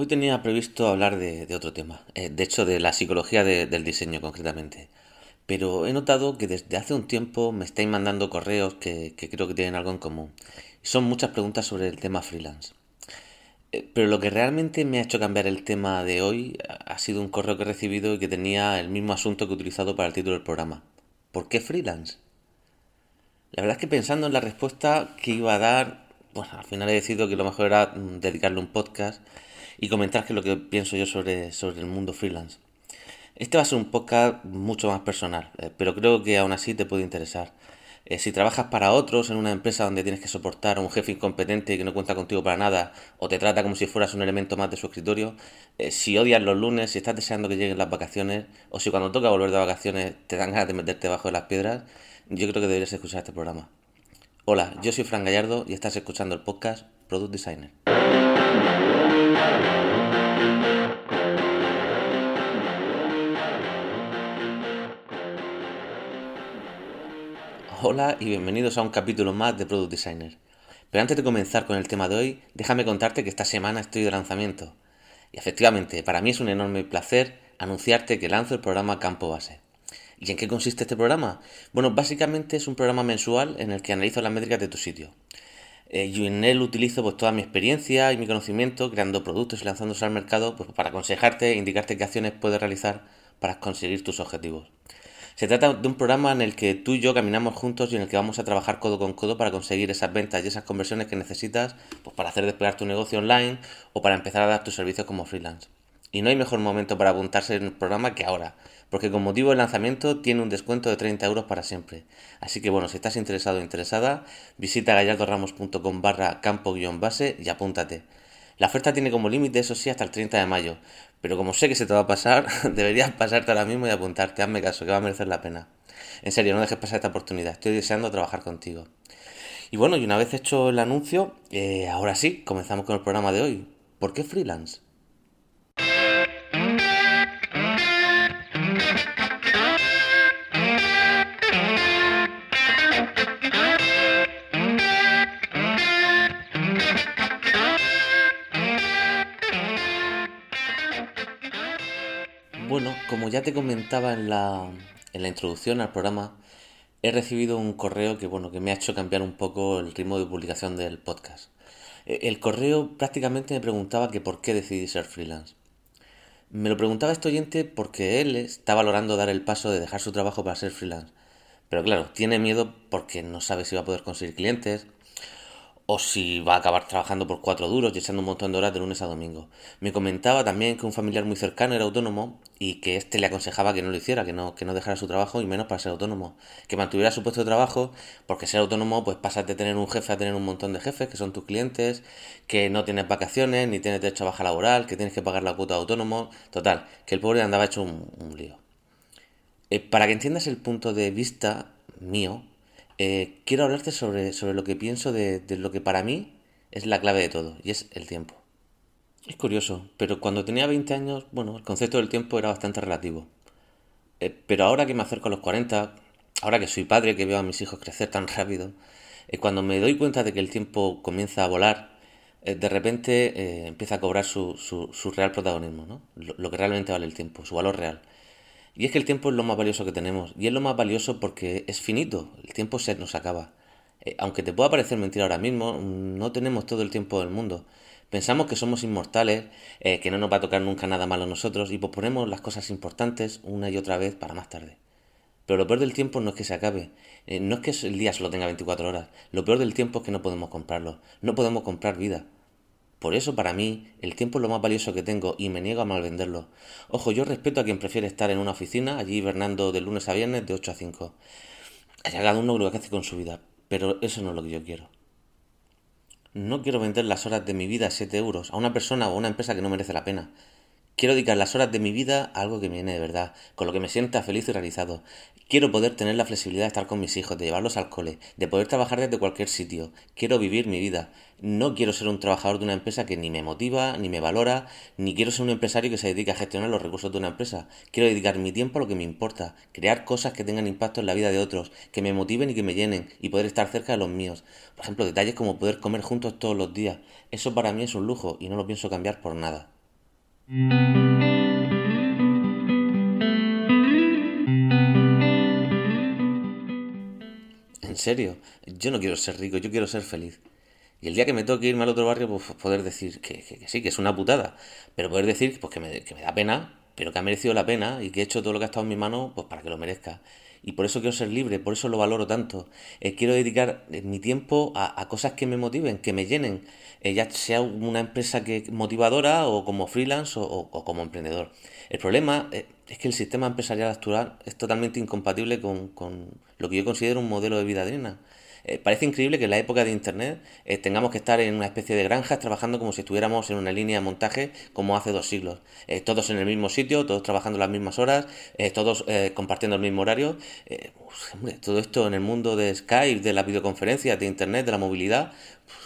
Hoy tenía previsto hablar de, otro tema, eh, de hecho de la psicología del diseño concretamente, pero he notado que desde hace un tiempo me estáis mandando correos que, creo que tienen algo en común. Son muchas preguntas sobre el tema freelance. Eh, pero lo que realmente me ha hecho cambiar el tema de hoy ha sido un correo que he recibido y que tenía el mismo asunto que he utilizado para el título del programa. ¿Por qué freelance? La verdad es que pensando en la respuesta que iba a dar, bueno, al final he decidido que lo mejor era mm, dedicarle un podcast y comentar qué es lo que pienso yo sobre, sobre el mundo freelance. Este va a ser un podcast mucho más personal, eh, pero creo que aún así te puede interesar. Eh, si trabajas para otros en una empresa donde tienes que soportar a un jefe incompetente que no cuenta contigo para nada o te trata como si fueras un elemento más de su escritorio, eh, si odias los lunes, si estás deseando que lleguen las vacaciones o si cuando toca volver de vacaciones te dan ganas de meterte bajo de las piedras, yo creo que deberías escuchar este programa. Hola, yo soy Fran Gallardo y estás escuchando el podcast Product Designer. Hola y bienvenidos a un capítulo más de Product Designer. Pero antes de comenzar con el tema de hoy, déjame contarte que esta semana estoy de lanzamiento. Y efectivamente, para mí es un enorme placer anunciarte que lanzo el programa Campo Base. ¿Y en qué consiste este programa? Bueno, básicamente es un programa mensual en el que analizo las métricas de tu sitio. Eh, y en él utilizo pues, toda mi experiencia y mi conocimiento creando productos y lanzándose al mercado pues, para aconsejarte e indicarte qué acciones puedes realizar para conseguir tus objetivos. Se trata de un programa en el que tú y yo caminamos juntos y en el que vamos a trabajar codo con codo para conseguir esas ventas y esas conversiones que necesitas pues, para hacer despegar tu negocio online o para empezar a dar tus servicios como freelance. Y no hay mejor momento para apuntarse en el programa que ahora, porque con motivo del lanzamiento tiene un descuento de 30 euros para siempre. Así que bueno, si estás interesado o interesada, visita gallardoramos.com barra campo-base y apúntate. La oferta tiene como límite, eso sí, hasta el 30 de mayo, pero como sé que se te va a pasar, deberías pasarte ahora mismo y apuntarte, hazme caso, que va a merecer la pena. En serio, no dejes pasar esta oportunidad, estoy deseando trabajar contigo. Y bueno, y una vez hecho el anuncio, eh, ahora sí, comenzamos con el programa de hoy. ¿Por qué freelance? Bueno, como ya te comentaba en la, en la introducción al programa, he recibido un correo que, bueno, que me ha hecho cambiar un poco el ritmo de publicación del podcast. E, el correo prácticamente me preguntaba que por qué decidí ser freelance. Me lo preguntaba este oyente porque él está valorando dar el paso de dejar su trabajo para ser freelance. Pero claro, tiene miedo porque no sabe si va a poder conseguir clientes, o si va a acabar trabajando por cuatro duros y echando un montón de horas de lunes a domingo. Me comentaba también que un familiar muy cercano era autónomo y que éste le aconsejaba que no lo hiciera, que no, que no dejara su trabajo y menos para ser autónomo, que mantuviera su puesto de trabajo porque ser autónomo pues pasas de tener un jefe a tener un montón de jefes que son tus clientes, que no tienes vacaciones ni tienes derecho a baja laboral, que tienes que pagar la cuota de autónomo, total, que el pobre andaba hecho un, lío. Eh, para que entiendas el punto de vista mío, eh, quiero hablarte sobre, sobre lo que pienso de, lo que para mí es la clave de todo, y es el tiempo. Es curioso, pero cuando tenía 20 años, bueno, el concepto del tiempo era bastante relativo. Eh, pero ahora que me acerco a los 40, ahora que soy padre, que veo a mis hijos crecer tan rápido, eh, cuando me doy cuenta de que el tiempo comienza a volar, de repente empieza a cobrar su, su, real protagonismo, ¿no? lo que realmente vale el tiempo, su valor real. Y es que el tiempo es lo más valioso que tenemos. Y es lo más valioso porque es finito. El tiempo se nos acaba. Eh, aunque te pueda parecer mentira ahora mismo, no tenemos todo el tiempo del mundo. Pensamos que somos inmortales, eh, que no nos va a tocar nunca nada malo a nosotros y posponemos las cosas importantes una y otra vez para más tarde. Pero lo peor del tiempo no es que se acabe, eh, no es que el día solo tenga 24 horas, lo peor del tiempo es que no podemos comprarlo, no podemos comprar vida. Por eso para mí el tiempo es lo más valioso que tengo y me niego a malvenderlo. Ojo, yo respeto a quien prefiere estar en una oficina, allí hibernando de lunes a viernes de 8 a 5. Haya cada uno lo que hace con su vida, pero eso no es lo que yo quiero. No quiero vender las horas de mi vida a 7 euros a una persona o a una empresa que no merece la pena. Quiero dedicar las horas de mi vida a algo que me viene de verdad, con lo que me sienta feliz y realizado. Quiero poder tener la flexibilidad de estar con mis hijos, de llevarlos al cole, de poder trabajar desde cualquier sitio. Quiero vivir mi vida. No quiero ser un trabajador de una empresa que ni me motiva, ni me valora, ni quiero ser un empresario que se dedique a gestionar los recursos de una empresa. Quiero dedicar mi tiempo a lo que me importa, crear cosas que tengan impacto en la vida de otros, que me motiven y que me llenen, y poder estar cerca de los míos. Por ejemplo, detalles como poder comer juntos todos los días. Eso para mí es un lujo y no lo pienso cambiar por nada. En serio, yo no quiero ser rico, yo quiero ser feliz. Y el día que me toque irme al otro barrio, pues poder decir que, sí, que es una putada. Pero poder decir pues, que, me, que me da pena, pero que ha merecido la pena y que he hecho todo lo que ha estado en mi mano pues, para que lo merezca y por eso quiero ser libre, por eso lo valoro tanto. Eh, quiero dedicar eh, mi tiempo a, cosas que me motiven, que me llenen, eh, ya sea una empresa que motivadora o como freelance o, como emprendedor. El problema es que el sistema empresarial actual es totalmente incompatible con, lo que yo considero un modelo de vida digna. Eh, parece increíble que en la época de Internet eh, tengamos que estar en una especie de granjas trabajando como si estuviéramos en una línea de montaje como hace dos siglos. Eh, todos en el mismo sitio, todos trabajando las mismas horas, todos compartiendo el mismo horario. Todo esto en el mundo de Skype, de la videoconferencia, de Internet, de la movilidad,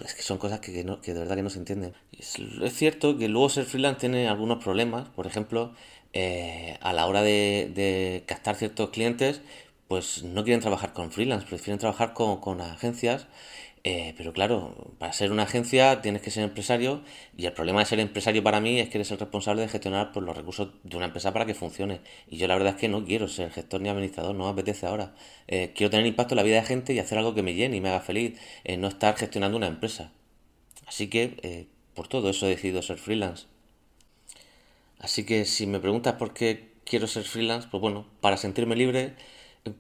es que son cosas que, de verdad que no se entienden. Es, cierto que luego ser freelance tiene algunos problemas, por ejemplo, a la hora de, de captar ciertos clientes, pues no quieren trabajar con freelance, prefieren trabajar con, agencias. Eh, pero claro, para ser una agencia tienes que ser empresario y el problema de ser empresario para mí es que eres el responsable de gestionar pues, los recursos de una empresa para que funcione. Y yo la verdad es que no quiero ser gestor ni administrador, no me apetece ahora. Eh, quiero tener impacto en la vida de gente y hacer algo que me llene y me haga feliz, eh, no estar gestionando una empresa. Así que por todo eso he decidido ser freelance. Así que si me preguntas por qué quiero ser freelance, pues bueno, para sentirme libre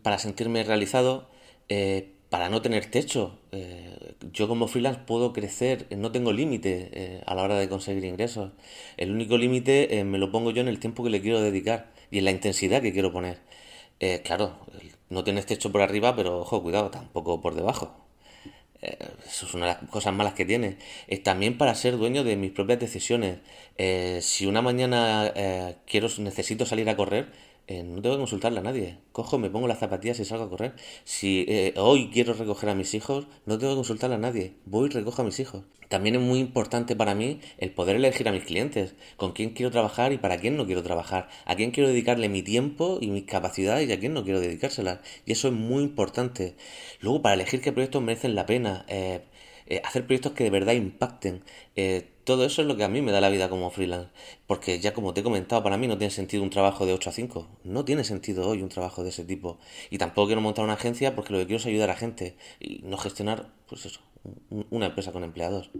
para sentirme realizado, eh, para no tener techo. Eh, yo como freelance puedo crecer, no tengo límite eh, a la hora de conseguir ingresos. El único límite me lo pongo yo en el tiempo que le quiero dedicar y en la intensidad que quiero poner. claro, no tienes techo por arriba, pero ojo, cuidado, tampoco por debajo. Eso es una de las cosas malas que tiene. Es también para ser dueño de mis propias decisiones. si una mañana quiero, necesito salir a correr, eh, no tengo que consultarle a nadie. Cojo, me pongo las zapatillas y salgo a correr. Si eh, hoy quiero recoger a mis hijos, no tengo que consultarle a nadie. Voy y recojo a mis hijos. También es muy importante para mí el poder elegir a mis clientes, con quién quiero trabajar y para quién no quiero trabajar, a quién quiero dedicarle mi tiempo y mis capacidades y a quién no quiero dedicárselas. Y eso es muy importante. Luego, para elegir qué proyectos merecen la pena, eh, hacer proyectos que de verdad impacten. Todo eso es lo que a mí me da la vida como freelance. Porque ya como te he comentado, para mí no tiene sentido un trabajo de 8 a 5. No tiene sentido hoy un trabajo de ese tipo. Y tampoco quiero montar una agencia porque lo que quiero es ayudar a gente y no gestionar, pues eso, una empresa con empleados.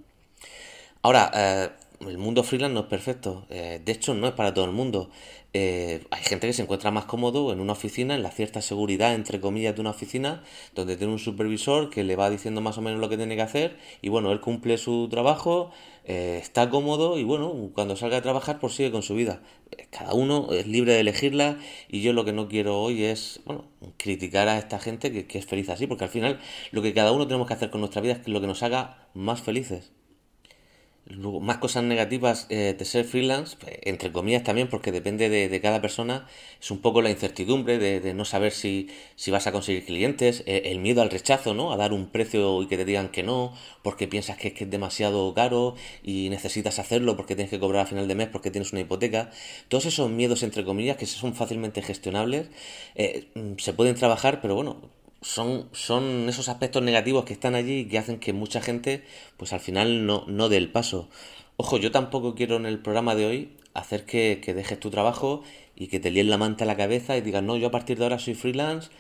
Ahora, eh, el mundo freelance no es perfecto. Eh, de hecho, no es para todo el mundo. Eh, hay gente que se encuentra más cómodo en una oficina, en la cierta seguridad, entre comillas, de una oficina, donde tiene un supervisor que le va diciendo más o menos lo que tiene que hacer. Y bueno, él cumple su trabajo, eh, está cómodo y bueno, cuando salga a trabajar, pues sigue con su vida. Cada uno es libre de elegirla y yo lo que no quiero hoy es, bueno, criticar a esta gente que, que es feliz así, porque al final lo que cada uno tenemos que hacer con nuestra vida es lo que nos haga más felices más cosas negativas eh, de ser freelance, pues, entre comillas también, porque depende de, cada persona, es un poco la incertidumbre de, no saber si, si, vas a conseguir clientes, eh, el miedo al rechazo, ¿no? A dar un precio y que te digan que no, porque piensas que es, que es demasiado caro y necesitas hacerlo porque tienes que cobrar a final de mes porque tienes una hipoteca. Todos esos miedos, entre comillas, que son fácilmente gestionables, eh, mm, se pueden trabajar, pero bueno, son, son esos aspectos negativos que están allí y que hacen que mucha gente, pues al final no, no dé el paso. Ojo, yo tampoco quiero en el programa de hoy hacer que, dejes tu trabajo y que te líen la manta a la cabeza y digas, no, yo a partir de ahora soy freelance.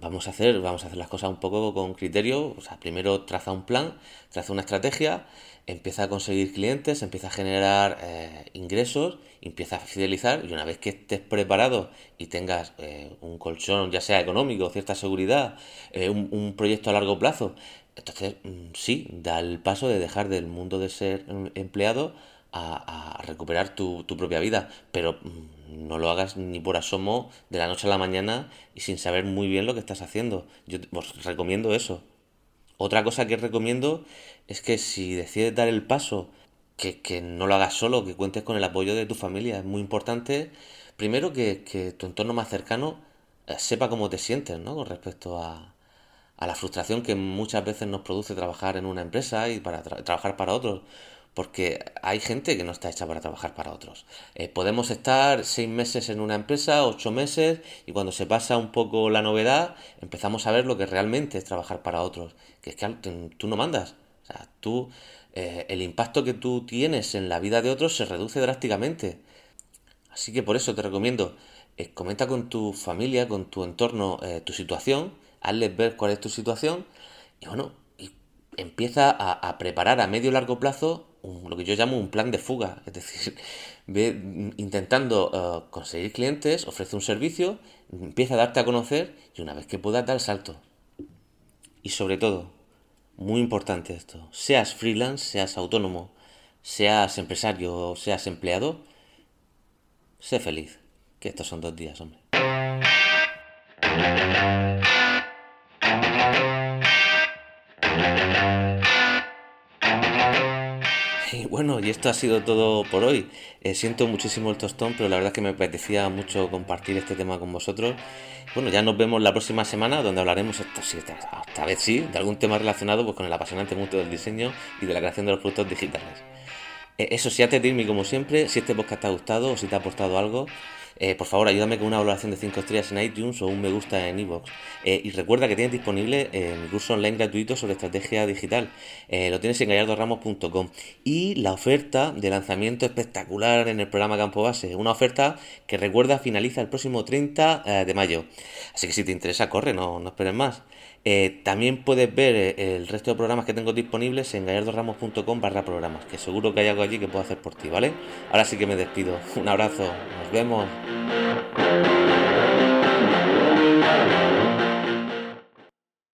Vamos a hacer, vamos a hacer las cosas un poco con criterio. O sea, primero traza un plan, traza una estrategia empieza a conseguir clientes, empieza a generar eh, ingresos, empieza a fidelizar y una vez que estés preparado y tengas eh, un colchón, ya sea económico, cierta seguridad, eh, un, proyecto a largo plazo, entonces mm, sí, da el paso de dejar del mundo de ser empleado a, recuperar tu, propia vida, pero mm, no lo hagas ni por asomo de la noche a la mañana y sin saber muy bien lo que estás haciendo. Yo os recomiendo eso. Otra cosa que recomiendo es que si decides dar el paso, que, no lo hagas solo, que cuentes con el apoyo de tu familia. Es muy importante, primero, que, tu entorno más cercano eh, sepa cómo te sientes, ¿no? Con respecto a, a la frustración que muchas veces nos produce trabajar en una empresa y para trabajar para otros porque hay gente que no está hecha para trabajar para otros. Eh, podemos estar seis meses en una empresa, ocho meses, y cuando se pasa un poco la novedad, empezamos a ver lo que realmente es trabajar para otros, que es que tú no mandas. O sea, tú eh, el impacto que tú tienes en la vida de otros se reduce drásticamente. Así que por eso te recomiendo, eh, comenta con tu familia, con tu entorno, tu situación, hazles ver cuál es tu situación y bueno, empieza a, preparar a medio y largo plazo lo que yo llamo un plan de fuga. Es decir, ve intentando conseguir clientes, ofrece un servicio, empieza a darte a conocer y una vez que puedas dar el salto. Y sobre todo, muy importante esto. Seas freelance, seas autónomo, seas empresario, seas empleado, sé feliz. Que estos son dos días, hombre. Y bueno, y esto ha sido todo por hoy. Eh, siento muchísimo el tostón, pero la verdad es que me apetecía mucho compartir este tema con vosotros. Bueno, ya nos vemos la próxima semana donde hablaremos, esta, vez sí, de algún tema relacionado pues, con el apasionante mundo del diseño y de la creación de los productos digitales. Eh, eso sí, antes de como siempre, si este podcast te ha gustado o si te ha aportado algo, eh, por favor ayúdame con una valoración de 5 estrellas en iTunes o un me gusta en iVoox. Eh, y recuerda que tienes disponible mi curso online gratuito sobre estrategia digital. lo tienes en gallardoramos.com. Y la oferta de lanzamiento espectacular en el programa Campo Base. Una oferta que recuerda finaliza el próximo 30 de mayo. Así que si te interesa, corre, no esperes más. Eh, también puedes ver eh, el resto de programas que tengo disponibles en gallardoramos.com barra programas, que seguro que hay algo allí que puedo hacer por ti, ¿vale? Ahora sí que me despido. Un abrazo, nos vemos.